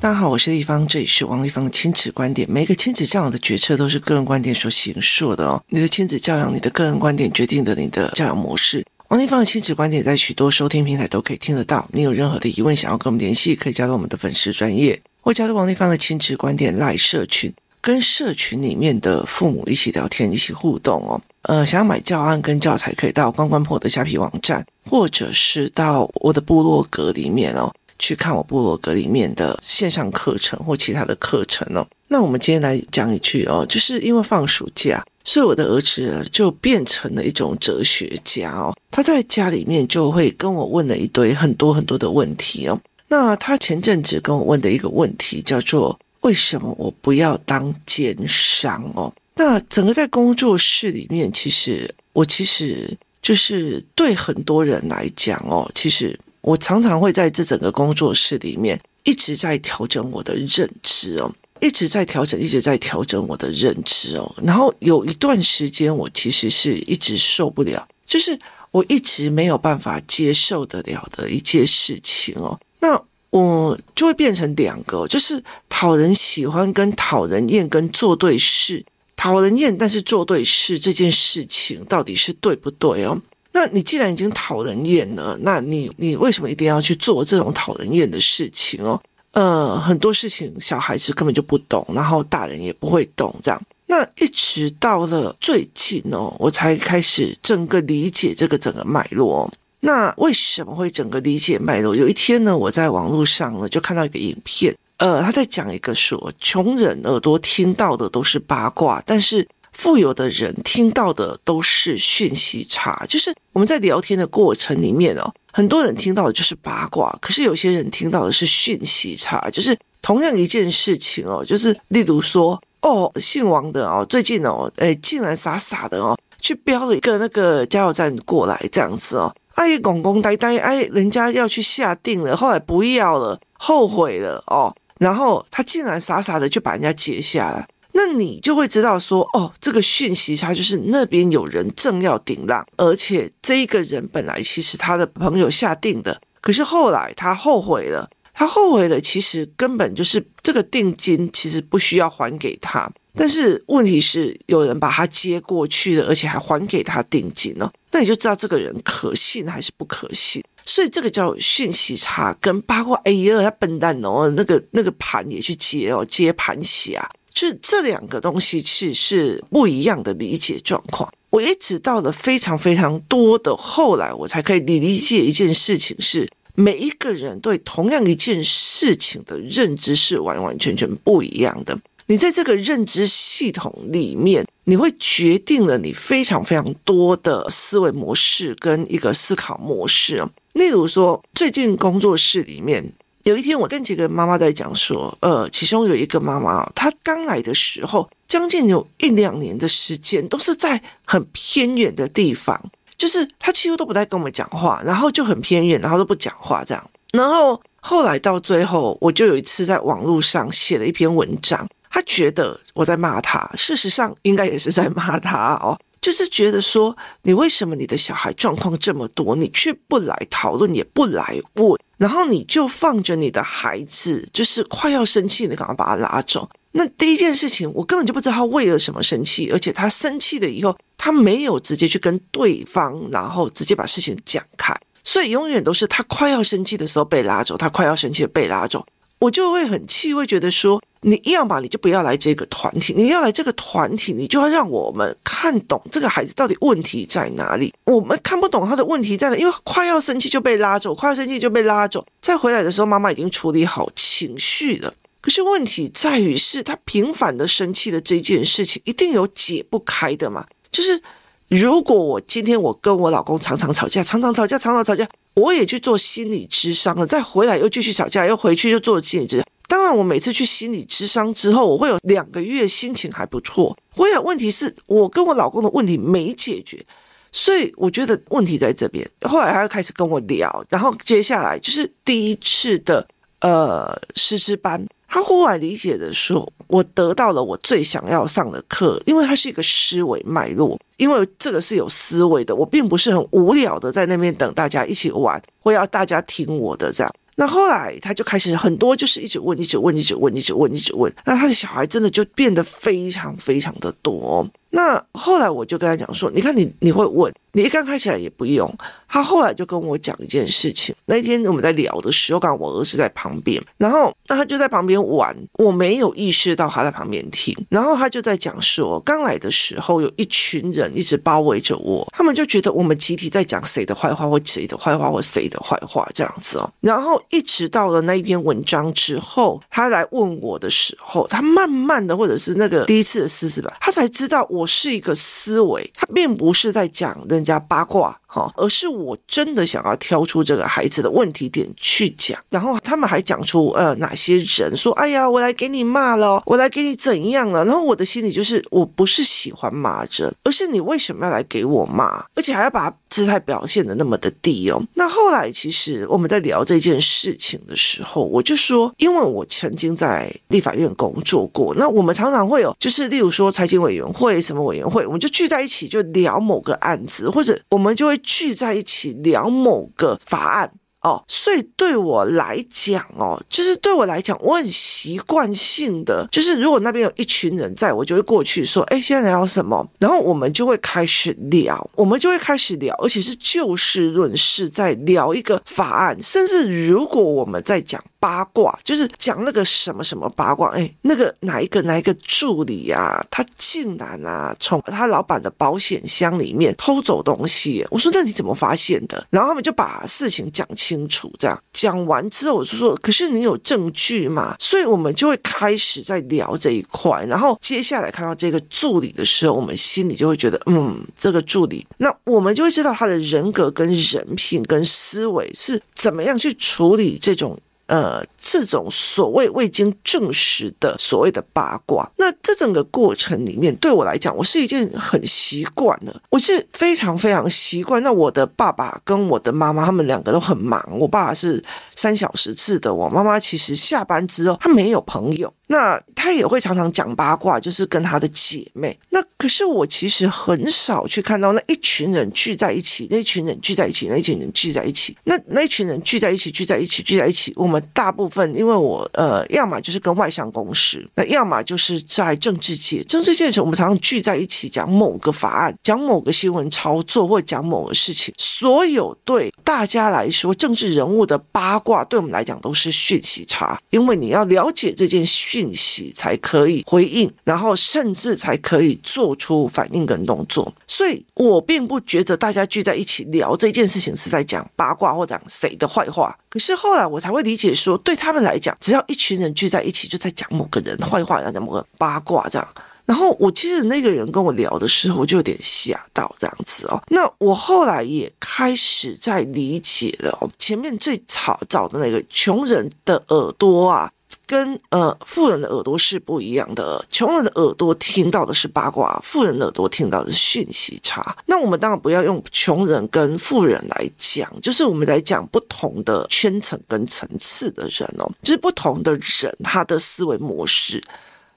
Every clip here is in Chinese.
大家好，我是丽芳，这里是王立芳的亲子观点。每个亲子教养的决策都是个人观点所形塑的哦。你的亲子教养，你的个人观点决定的你的教养模式。王立芳的亲子观点在许多收听平台都可以听得到。你有任何的疑问想要跟我们联系，可以加入我们的粉丝专业，或加入王立芳的亲子观点赖社群，跟社群里面的父母一起聊天，一起互动哦。呃，想要买教案跟教材，可以到关关破的虾皮网站，或者是到我的部落格里面哦，去看我部落格里面的线上课程或其他的课程哦。那我们今天来讲一句哦，就是因为放暑假。所以我的儿子就变成了一种哲学家哦，他在家里面就会跟我问了一堆很多很多的问题哦。那他前阵子跟我问的一个问题叫做：为什么我不要当奸商哦？那整个在工作室里面，其实我其实就是对很多人来讲哦，其实我常常会在这整个工作室里面一直在调整我的认知哦。一直在调整，一直在调整我的认知哦。然后有一段时间，我其实是一直受不了，就是我一直没有办法接受得了的一件事情哦。那我就会变成两个，就是讨人喜欢跟讨人厌跟做对事。讨人厌但是做对事这件事情到底是对不对哦？那你既然已经讨人厌了，那你你为什么一定要去做这种讨人厌的事情哦？呃，很多事情小孩子根本就不懂，然后大人也不会懂，这样。那一直到了最近哦，我才开始整个理解这个整个脉络。那为什么会整个理解脉络？有一天呢，我在网络上呢就看到一个影片，呃，他在讲一个说，穷人耳朵听到的都是八卦，但是。富有的人听到的都是讯息差，就是我们在聊天的过程里面哦，很多人听到的就是八卦，可是有些人听到的是讯息差，就是同样一件事情哦，就是例如说哦，姓王的哦，最近哦，哎，竟然傻傻的哦，去标了一个那个加油站过来这样子哦，哎，公公呆呆，哎，人家要去下定了，后来不要了，后悔了哦，然后他竟然傻傻的就把人家截下来。那你就会知道说，哦，这个讯息差就是那边有人正要顶浪，而且这一个人本来其实他的朋友下定的，可是后来他后悔了，他后悔了，其实根本就是这个定金其实不需要还给他，但是问题是有人把他接过去了，而且还还给他定金呢，那你就知道这个人可信还是不可信，所以这个叫讯息差跟八卦，哎呀，他笨蛋哦，那个那个盘也去接哦，接盘侠。是这两个东西其实是不一样的理解状况。我一直到了非常非常多的后来，我才可以理理解一件事情是：每一个人对同样一件事情的认知是完完全全不一样的。你在这个认知系统里面，你会决定了你非常非常多的思维模式跟一个思考模式。例如说，最近工作室里面。有一天，我跟几个妈妈在讲说，呃，其中有一个妈妈，她刚来的时候，将近有一两年的时间，都是在很偏远的地方，就是她几乎都不带跟我们讲话，然后就很偏远，然后都不讲话这样。然后后来到最后，我就有一次在网络上写了一篇文章，她觉得我在骂她，事实上应该也是在骂她哦。就是觉得说，你为什么你的小孩状况这么多，你却不来讨论，也不来问，然后你就放着你的孩子，就是快要生气，你赶快把他拉走。那第一件事情，我根本就不知道他为了什么生气，而且他生气了以后，他没有直接去跟对方，然后直接把事情讲开，所以永远都是他快要生气的时候被拉走，他快要生气被拉走。我就会很气，会觉得说，你要么你就不要来这个团体，你要来这个团体，你就要让我们看懂这个孩子到底问题在哪里。我们看不懂他的问题在哪，因为快要生气就被拉走，快要生气就被拉走，再回来的时候，妈妈已经处理好情绪了。可是问题在于是，他频繁的生气的这件事情，一定有解不开的嘛？就是如果我今天我跟我老公常常吵架，常常吵架，常常吵架。我也去做心理咨商了，再回来又继续吵架，又回去又做心理咨。当然，我每次去心理咨商之后，我会有两个月心情还不错。回来问题是我跟我老公的问题没解决，所以我觉得问题在这边。后来他又开始跟我聊，然后接下来就是第一次的呃师资班。他忽然理解的说，我得到了我最想要上的课，因为它是一个思维脉络，因为这个是有思维的，我并不是很无聊的在那边等大家一起玩，或要大家听我的这样。那后来他就开始很多，就是一直问，一直问，一直问，一直问，一直问。那他的小孩真的就变得非常非常的多。那后来我就跟他讲说，你看你你会问，你一刚开始来也不用。他后来就跟我讲一件事情，那天我们在聊的时候，刚好我儿子在旁边，然后那他就在旁边玩，我没有意识到他在旁边听，然后他就在讲说，刚来的时候有一群人一直包围着我，他们就觉得我们集体在讲谁的坏话或谁的坏话或谁的坏话这样子哦，然后一直到了那一篇文章之后，他来问我的时候，他慢慢的或者是那个第一次的试试吧，他才知道我我是一个思维，他并不是在讲人家八卦。好，而是我真的想要挑出这个孩子的问题点去讲，然后他们还讲出呃哪些人说，哎呀，我来给你骂了，我来给你怎样了，然后我的心里就是，我不是喜欢骂人，而是你为什么要来给我骂，而且还要把姿态表现的那么的低哦。那后来其实我们在聊这件事情的时候，我就说，因为我曾经在立法院工作过，那我们常常会有，就是例如说财经委员会什么委员会，我们就聚在一起就聊某个案子，或者我们就会。聚在一起聊某个法案哦，所以对我来讲哦，就是对我来讲，我很习惯性的，就是如果那边有一群人在，我就会过去说，哎，现在聊什么？然后我们就会开始聊，我们就会开始聊，而且是就事论事，在聊一个法案，甚至如果我们在讲。八卦就是讲那个什么什么八卦，哎，那个哪一个哪一个助理啊，他竟然啊从他老板的保险箱里面偷走东西。我说那你怎么发现的？然后他们就把事情讲清楚，这样讲完之后我就说，可是你有证据吗？所以我们就会开始在聊这一块。然后接下来看到这个助理的时候，我们心里就会觉得，嗯，这个助理，那我们就会知道他的人格跟人品跟思维是怎么样去处理这种。呃，这种所谓未经证实的所谓的八卦，那这整个过程里面，对我来讲，我是一件很习惯的，我是非常非常习惯。那我的爸爸跟我的妈妈，他们两个都很忙。我爸爸是三小时制的，我妈妈其实下班之后，她没有朋友。那他也会常常讲八卦，就是跟他的姐妹。那可是我其实很少去看到那一群人聚在一起，那一群人聚在一起，那一群人聚在一起。那那一群人聚在一起，聚在一起，聚在一起。我们大部分，因为我呃，要么就是跟外商公司，那要么就是在政治界。政治界的时候，我们常常聚在一起讲某个法案，讲某个新闻操作，或讲某个事情。所有对大家来说，政治人物的八卦，对我们来讲都是讯息差，因为你要了解这件信息才可以回应，然后甚至才可以做出反应跟动作。所以我并不觉得大家聚在一起聊这件事情是在讲八卦或讲谁的坏话。可是后来我才会理解说，对他们来讲，只要一群人聚在一起，就在讲某个人坏话，然后讲某个八卦这样。然后我其实那个人跟我聊的时候，我就有点吓到这样子哦。那我后来也开始在理解了，前面最吵吵的那个穷人的耳朵啊。跟呃富人的耳朵是不一样的，穷人的耳朵听到的是八卦，富人的耳朵听到的是讯息差。那我们当然不要用穷人跟富人来讲，就是我们来讲不同的圈层跟层次的人哦，就是不同的人他的思维模式。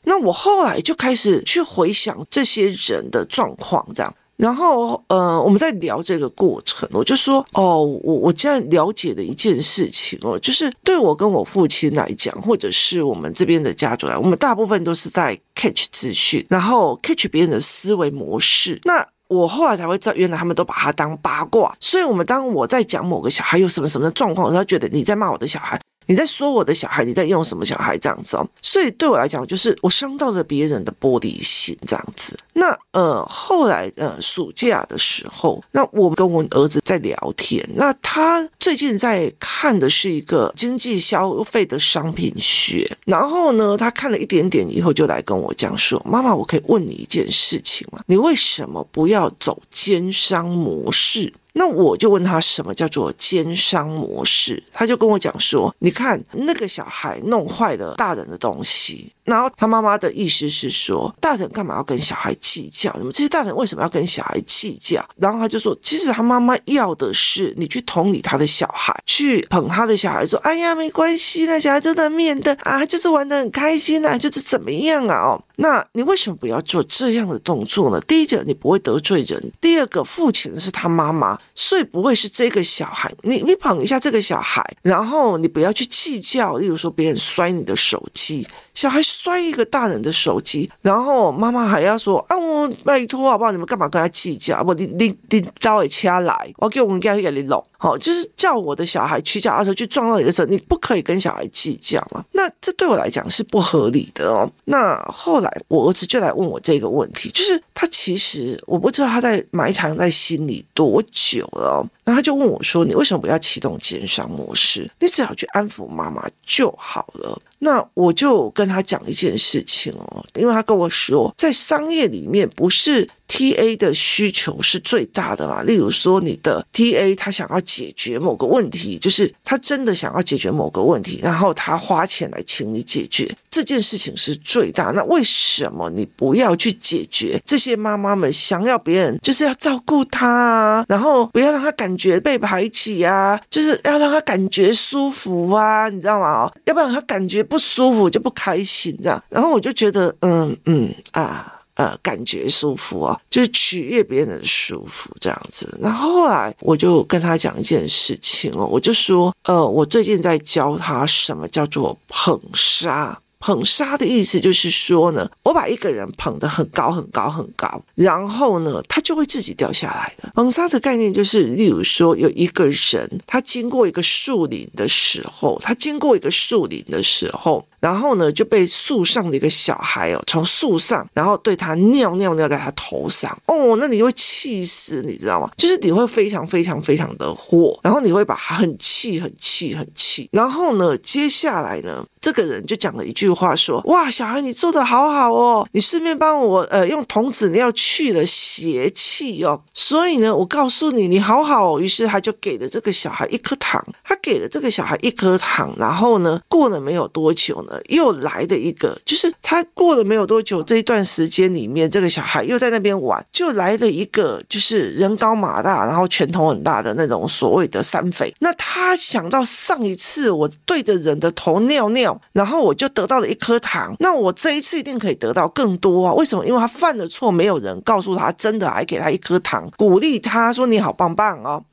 那我后来就开始去回想这些人的状况，这样。然后，呃，我们在聊这个过程，我就说，哦，我我现在了解的一件事情哦，就是对我跟我父亲来讲，或者是我们这边的家族来，我们大部分都是在 catch 资讯，然后 catch 别人的思维模式。那我后来才会知道，原来他们都把它当八卦。所以，我们当我在讲某个小孩有什么什么的状况，他觉得你在骂我的小孩。你在说我的小孩，你在用什么小孩这样子哦？所以对我来讲，就是我伤到了别人的玻璃心这样子。那呃，后来呃，暑假的时候，那我跟我儿子在聊天，那他最近在看的是一个经济消费的商品学，然后呢，他看了一点点以后，就来跟我讲说：“妈妈，我可以问你一件事情吗？你为什么不要走奸商模式？”那我就问他什么叫做奸商模式，他就跟我讲说：“你看那个小孩弄坏了大人的东西，然后他妈妈的意思是说，大人干嘛要跟小孩计较？什么这些大人为什么要跟小孩计较？然后他就说，其实他妈妈要的是你去同理他的小孩，去捧他的小孩，说，哎呀，没关系那，小孩真的面的啊，就是玩得很开心啊，就是怎么样啊？哦。那你为什么不要做这样的动作呢？第一个，你不会得罪人；第二个，付钱的是他妈妈，所以不会是这个小孩。你你捧一下这个小孩，然后你不要去计较。例如说，别人摔你的手机，小孩摔一个大人的手机，然后妈妈还要说啊，我拜托好不好？你们干嘛跟他计较？不，你你你找我掐来，我叫我们家去给你弄。好，就是叫我的小孩骑脚踏车去撞到你的时候，你不可以跟小孩计较嘛？那这对我来讲是不合理的哦。那后来我儿子就来问我这个问题，就是他其实我不知道他在埋藏在心里多久了。然后他就问我说：“你为什么不要启动减少模式？你只要去安抚妈妈就好了。”那我就跟他讲一件事情哦，因为他跟我说，在商业里面不是。TA 的需求是最大的嘛？例如说，你的 TA 他想要解决某个问题，就是他真的想要解决某个问题，然后他花钱来请你解决这件事情是最大。那为什么你不要去解决这些妈妈们想要别人就是要照顾他啊，然后不要让他感觉被排挤啊，就是要让他感觉舒服啊，你知道吗？要不然他感觉不舒服就不开心这样。然后我就觉得，嗯嗯啊。呃，感觉舒服啊，就是取悦别人的舒服这样子。然后后来我就跟他讲一件事情哦，我就说，呃，我最近在教他什么叫做捧杀。捧杀的意思就是说呢，我把一个人捧得很高很高很高，然后呢，他就会自己掉下来的。捧杀的概念就是，例如说有一个人，他经过一个树林的时候，他经过一个树林的时候。然后呢，就被树上的一个小孩哦，从树上，然后对他尿尿尿在他头上哦，那你会气死，你知道吗？就是你会非常非常非常的火，然后你会把他很气很气很气。然后呢，接下来呢，这个人就讲了一句话说：“哇，小孩你做的好好哦，你顺便帮我呃用童子尿去了邪气哦。所以呢，我告诉你，你好好哦。”于是他就给了这个小孩一颗糖，他给了这个小孩一颗糖，然后呢，过了没有多久呢。又来的一个，就是他过了没有多久，这一段时间里面，这个小孩又在那边玩，就来了一个，就是人高马大，然后拳头很大的那种所谓的山匪。那他想到上一次我对着人的头尿尿，然后我就得到了一颗糖，那我这一次一定可以得到更多啊？为什么？因为他犯了错，没有人告诉他，真的还给他一颗糖，鼓励他说你好棒棒哦。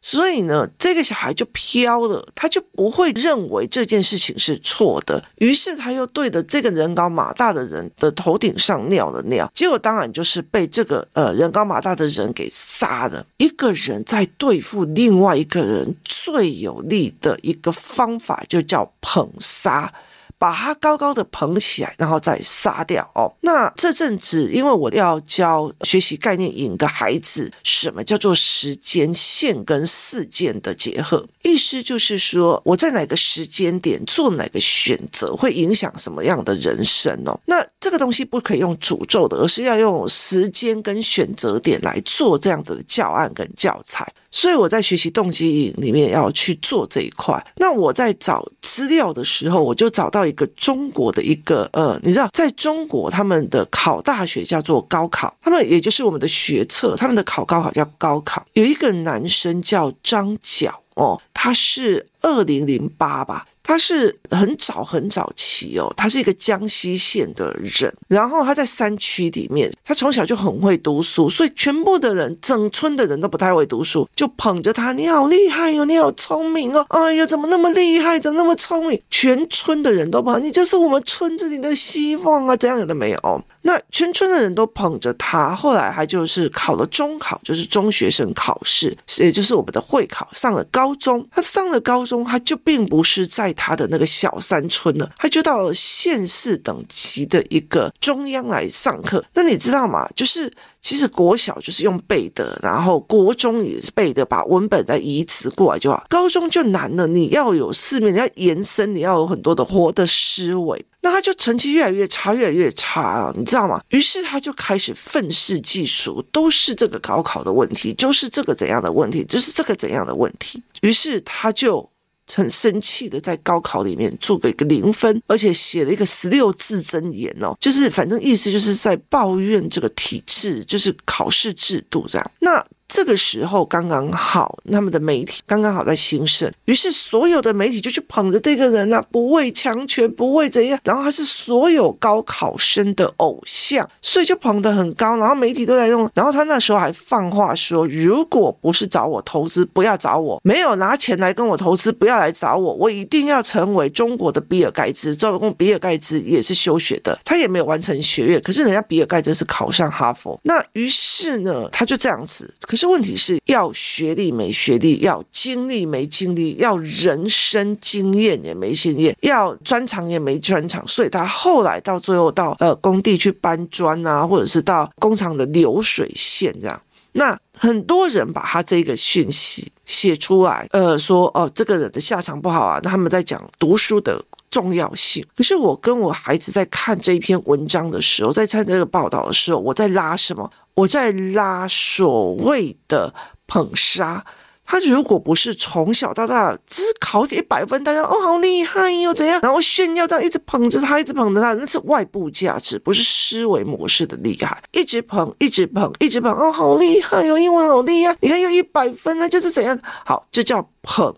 所以呢，这个小孩就飘了，他就不会认为这件事情是错的。于是他又对着这个人高马大的人的头顶上尿了尿，结果当然就是被这个呃人高马大的人给杀了。一个人在对付另外一个人最有力的一个方法，就叫捧杀。把它高高的捧起来，然后再杀掉哦。那这阵子，因为我要教学习概念营的孩子，什么叫做时间线跟事件的结合？意思就是说，我在哪个时间点做哪个选择，会影响什么样的人生哦。那这个东西不可以用诅咒的，而是要用时间跟选择点来做这样子的教案跟教材。所以我在学习动机营里面要去做这一块。那我在找资料的时候，我就找到一个中国的一个呃，你知道，在中国他们的考大学叫做高考，他们也就是我们的学测，他们的考高考叫高考。有一个男生叫张角哦，他是二零零八吧。他是很早很早期哦，他是一个江西县的人，然后他在山区里面，他从小就很会读书，所以全部的人，整村的人都不太会读书，就捧着他，你好厉害哟，你好聪明哦，哎呀，怎么那么厉害，怎么那么聪明？全村的人都捧你，就是我们村子里的希望啊，这样有的没有？那全村的人都捧着他，后来他就是考了中考，就是中学生考试，也就是我们的会考，上了高中。他上了高中，他就并不是在他的那个小山村了，他就到了县市等级的一个中央来上课。那你知道吗？就是其实国小就是用背的，然后国中也是背的，把文本再移植过来就好。高中就难了，你要有四面，你要延伸，你要有很多的活的思维。那他就成绩越来越差，越来越差啊，你知道吗？于是他就开始愤世嫉俗，都是这个高考的问题，就是这个怎样的问题，就是这个怎样的问题。于是他就很生气的在高考里面做个一个零分，而且写了一个十六字真言哦，就是反正意思就是在抱怨这个体制，就是考试制度这样。那这个时候刚刚好，他们的媒体刚刚好在兴盛，于是所有的媒体就去捧着这个人啊，不畏强权，不畏怎样，然后他是所有高考生的偶像，所以就捧得很高，然后媒体都在用，然后他那时候还放话说，如果不是找我投资，不要找我，没有拿钱来跟我投资，不要来找我，我一定要成为中国的比尔盖茨。这个比尔盖茨也是休学的，他也没有完成学业，可是人家比尔盖茨是考上哈佛，那于是呢，他就这样子。是问题是要学历没学历，要经历没经历，要人生经验也没经验，要专长也没专长，所以他后来到最后到呃工地去搬砖啊，或者是到工厂的流水线这样。那很多人把他这个讯息写出来，呃，说哦这个人的下场不好啊，那他们在讲读书的重要性。可是我跟我孩子在看这一篇文章的时候，在看这个报道的时候，我在拉什么？我在拉所谓的捧杀，他如果不是从小到大只考一百分，大家哦好厉害哟怎样，然后炫耀这样一直捧着他，一直捧着他，那是外部价值，不是思维模式的厉害，一直捧，一直捧，一直捧，哦好厉害哟，英文好厉害，你看又一百分那就是怎样，好，这叫捧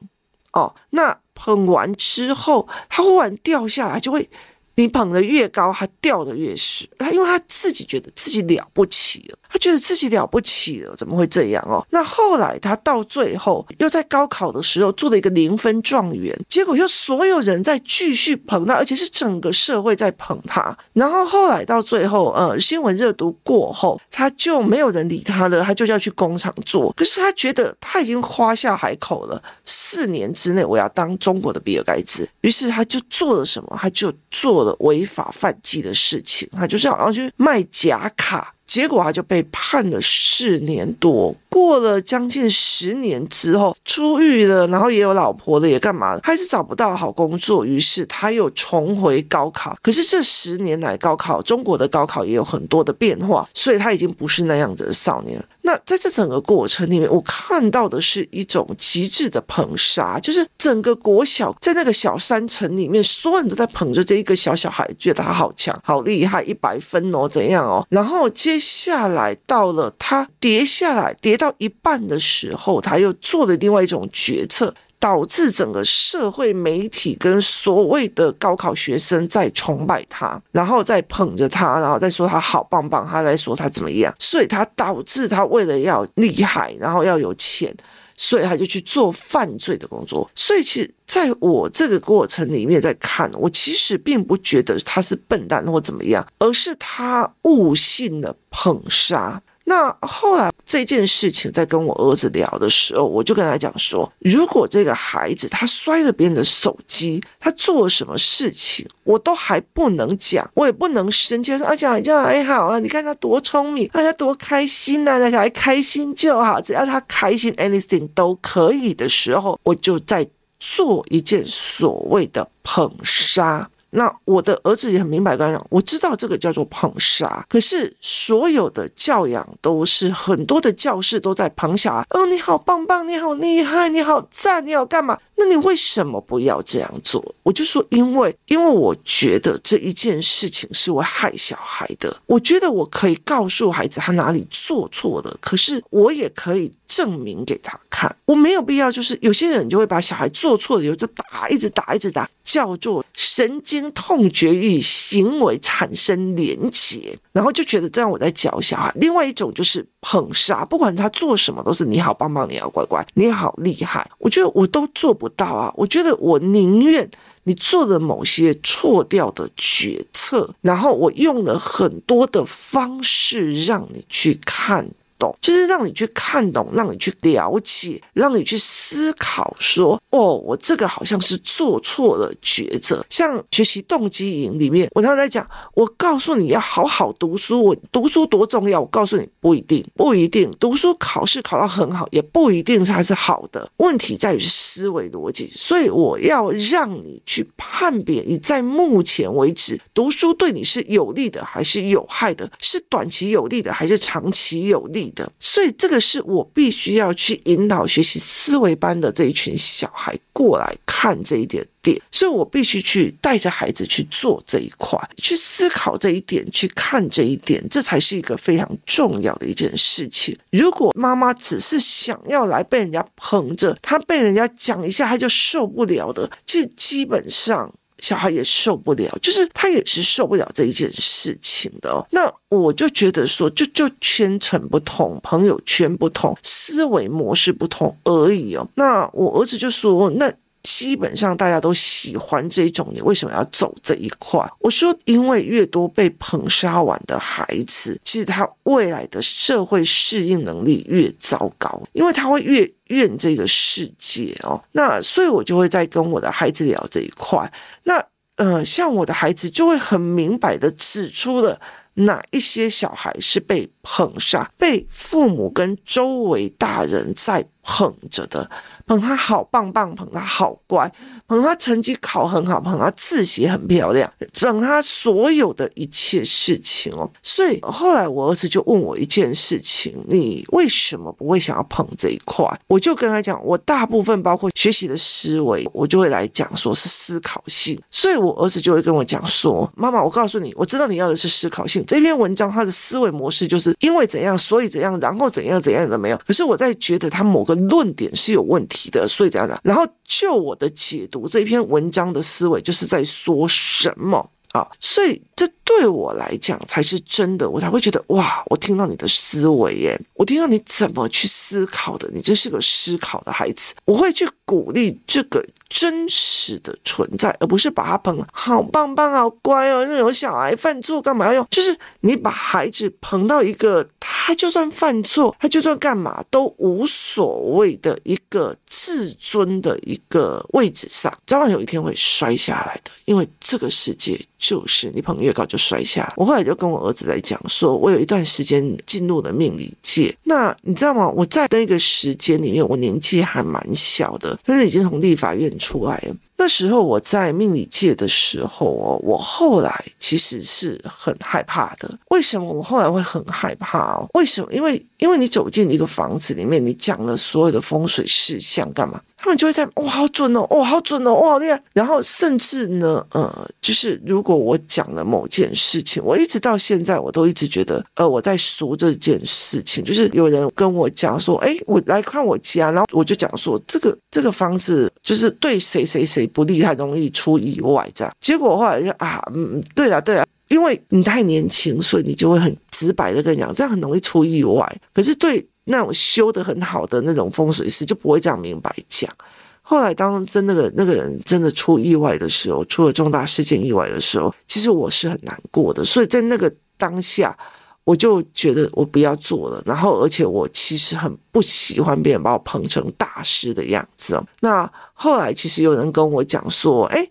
哦，那捧完之后，他忽然掉下来就会。你捧得越高，他掉得越实。他因为他自己觉得自己了不起了，他觉得自己了不起了，怎么会这样哦？那后来他到最后又在高考的时候做了一个零分状元，结果又所有人在继续捧他，而且是整个社会在捧他。然后后来到最后，呃，新闻热度过后，他就没有人理他了，他就要去工厂做。可是他觉得他已经夸下海口了，四年之内我要当中国的比尔盖茨。于是他就做了什么？他就做了。违法犯纪的事情，他就是好像去卖假卡，结果他就被判了四年多。过了将近十年之后，出狱了，然后也有老婆了，也干嘛了，还是找不到好工作，于是他又重回高考。可是这十年来，高考中国的高考也有很多的变化，所以他已经不是那样子的少年。那在这整个过程里面，我看到的是一种极致的捧杀，就是整个国小在那个小山城里面，所有人都在捧着这一个小小孩，觉得他好强、好厉害，一百分哦，怎样哦？然后接下来到了他跌下来，跌到一半的时候，他又做了另外一种决策。导致整个社会媒体跟所谓的高考学生在崇拜他，然后再捧着他，然后再说他好棒棒，他在说他怎么样，所以他导致他为了要厉害，然后要有钱，所以他就去做犯罪的工作。所以其实在我这个过程里面在看，我其实并不觉得他是笨蛋或怎么样，而是他悟性的捧杀。那后来这件事情在跟我儿子聊的时候，我就跟他讲说，如果这个孩子他摔了别人的手机，他做了什么事情，我都还不能讲，我也不能生气说啊，讲讲还好啊，你看他多聪明，他多开心呐，那小孩开心就好，只要他开心，anything 都可以的时候，我就在做一件所谓的捧杀。那我的儿子也很明白，跟他讲，我知道这个叫做捧杀，可是所有的教养都是很多的教室都在捧小孩，哦，你好棒棒，你好厉害，你好赞，你好干嘛？那你为什么不要这样做？我就说，因为，因为我觉得这一件事情是会害小孩的。我觉得我可以告诉孩子他哪里做错了，可是我也可以证明给他看。我没有必要，就是有些人就会把小孩做错了以后就打，一直打，一直打，叫做神经痛觉与行为产生连结，然后就觉得这样我在教小孩。另外一种就是捧杀，不管他做什么都是你好棒棒，你好乖乖，你好厉害。我觉得我都做不到啊！我觉得我宁愿你做了某些错掉的决策，然后我用了很多的方式让你去看。懂，就是让你去看懂，让你去了解，让你去思考说，哦，我这个好像是做错了抉择。像学习动机营里面，我常常在讲，我告诉你要好好读书，我读书多重要，我告诉你不一定，不一定，读书考试考到很好，也不一定它是好的。问题在于思维逻辑，所以我要让你去判别，你在目前为止读书对你是有利的还是有害的，是短期有利的还是长期有利。所以这个是我必须要去引导学习思维班的这一群小孩过来看这一点点，所以我必须去带着孩子去做这一块，去思考这一点，去看这一点，这才是一个非常重要的一件事情。如果妈妈只是想要来被人家捧着，她被人家讲一下，她就受不了的，这基本上。小孩也受不了，就是他也是受不了这一件事情的。那我就觉得说，就就圈层不同，朋友圈不同，思维模式不同而已哦。那我儿子就说，那基本上大家都喜欢这种，你为什么要走这一块？我说，因为越多被捧杀完的孩子，其实他未来的社会适应能力越糟糕，因为他会越。怨这个世界哦，那所以我就会在跟我的孩子聊这一块。那呃，像我的孩子就会很明白的指出了哪一些小孩是被捧杀，被父母跟周围大人在捧着的。捧他好棒棒，捧他好乖，捧他成绩考很好，捧他字写很漂亮，捧他所有的一切事情哦。所以后来我儿子就问我一件事情：你为什么不会想要捧这一块？我就跟他讲，我大部分包括学习的思维，我就会来讲说是思考性。所以我儿子就会跟我讲说：妈妈，我告诉你，我知道你要的是思考性。这篇文章他的思维模式就是因为怎样，所以怎样，然后怎样怎样的没有。可是我在觉得他某个论点是有问题。的，所以这样的，然后就我的解读，这篇文章的思维就是在说什么啊？所以这对我来讲才是真的，我才会觉得哇，我听到你的思维耶，我听到你怎么去思考的，你真是个思考的孩子，我会去鼓励这个。真实的存在，而不是把他捧好棒棒、好乖哦。那种小孩犯错干嘛要用？就是你把孩子捧到一个，他就算犯错，他就算干嘛都无所谓的一个自尊的一个位置上，早晚有一天会摔下来的。因为这个世界就是你捧越高就摔下。我后来就跟我儿子在讲说，说我有一段时间进入了命理界，那你知道吗？我在那个时间里面，我年纪还蛮小的，但是已经从立法院。出来了。那时候我在命理界的时候哦，我后来其实是很害怕的。为什么我后来会很害怕哦？为什么？因为因为你走进一个房子里面，你讲了所有的风水事项，干嘛？他们就会在哇，好准哦，哇，好准哦，哇，好厉害。然后甚至呢，呃，就是如果我讲了某件事情，我一直到现在我都一直觉得，呃，我在说这件事情，就是有人跟我讲说，哎，我来看我家，然后我就讲说，这个这个房子就是对谁谁谁不利，太容易出意外，这样。结果后来就啊，嗯，对了对了，因为你太年轻，所以你就会很直白的跟你讲，这样很容易出意外。可是对。那种修得很好的那种风水师就不会这样明白讲。后来当真那个那个人真的出意外的时候，出了重大事件意外的时候，其实我是很难过的。所以在那个当下，我就觉得我不要做了。然后而且我其实很不喜欢别人把我捧成大师的样子。那后来其实有人跟我讲说，哎。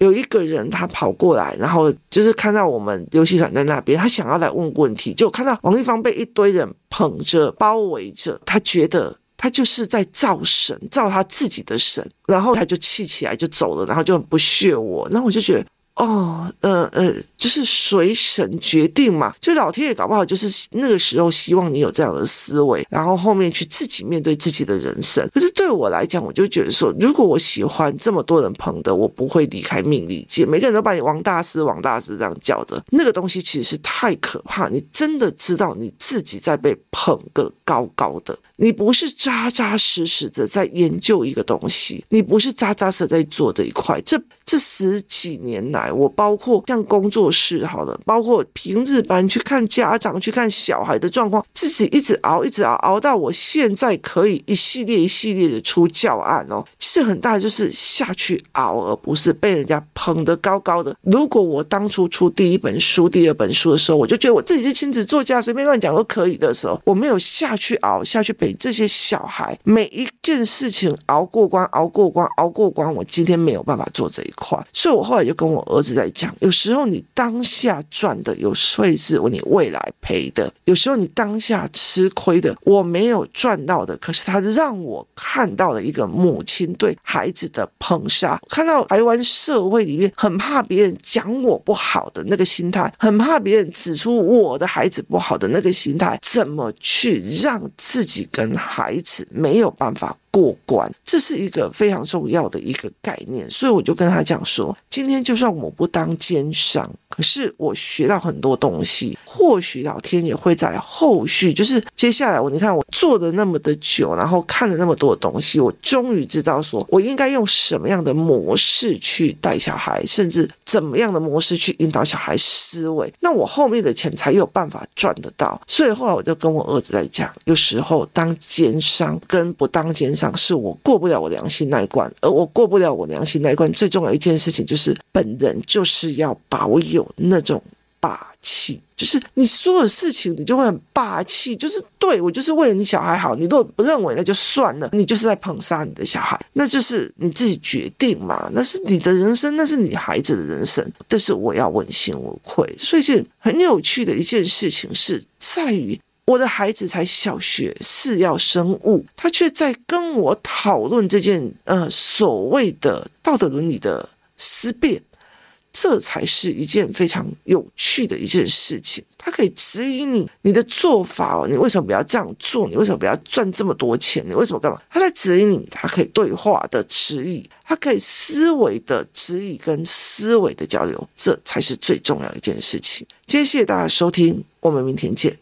有一个人，他跑过来，然后就是看到我们游戏团在那边，他想要来问问题，就看到王丽芳被一堆人捧着、包围着，他觉得他就是在造神，造他自己的神，然后他就气起来就走了，然后就很不屑我，那我就觉得。哦，呃呃，就是随神决定嘛，就老天爷搞不好就是那个时候希望你有这样的思维，然后后面去自己面对自己的人生。可是对我来讲，我就觉得说，如果我喜欢这么多人捧的，我不会离开命理界。每个人都把你王大师、王大师这样叫着，那个东西其实是太可怕。你真的知道你自己在被捧个高高的，你不是扎扎实实的在研究一个东西，你不是扎扎实实在做这一块，这。这十几年来，我包括像工作室好了，包括平日班去看家长、去看小孩的状况，自己一直熬，一直熬，熬到我现在可以一系列一系列的出教案哦。其实很大的就是下去熬，而不是被人家捧得高高的。如果我当初出第一本书、第二本书的时候，我就觉得我自己是亲子作家，随便乱讲都可以的时候，我没有下去熬，下去陪这些小孩每一件事情熬过关、熬过关、熬过关，我今天没有办法做这一块。所以，我后来就跟我儿子在讲，有时候你当下赚的，有时候是你未来赔的；有时候你当下吃亏的，我没有赚到的，可是他让我看到了一个母亲对孩子的捧杀，看到台湾社会里面很怕别人讲我不好的那个心态，很怕别人指出我的孩子不好的那个心态，怎么去让自己跟孩子没有办法过关，这是一个非常重要的一个概念，所以我就跟他讲说，今天就算我不当奸商，可是我学到很多东西，或许老天也会在后续，就是接下来我你看我做的那么的久，然后看了那么多东西，我终于知道说我应该用什么样的模式去带小孩，甚至怎么样的模式去引导小孩思维，那我后面的钱才有办法赚得到。所以后来我就跟我儿子在讲，有时候当奸商跟不当奸商商。是我过不了我良心那一关，而我过不了我良心那一关，最重要一件事情就是本人就是要保有那种霸气，就是你所有事情你就会很霸气，就是对我就是为了你小孩好，你如果不认为那就算了，你就是在捧杀你的小孩，那就是你自己决定嘛，那是你的人生，那是你孩子的人生，但是我要问心无愧，所以是很有趣的一件事情是在于。我的孩子才小学是要生物，他却在跟我讨论这件呃所谓的道德伦理的思辨，这才是一件非常有趣的一件事情。他可以指引你你的做法哦，你为什么不要这样做？你为什么不要赚这么多钱？你为什么干嘛？他在指引你，他可以对话的指引，他可以思维的指引跟思维的交流，这才是最重要一件事情。今天谢谢大家收听，我们明天见。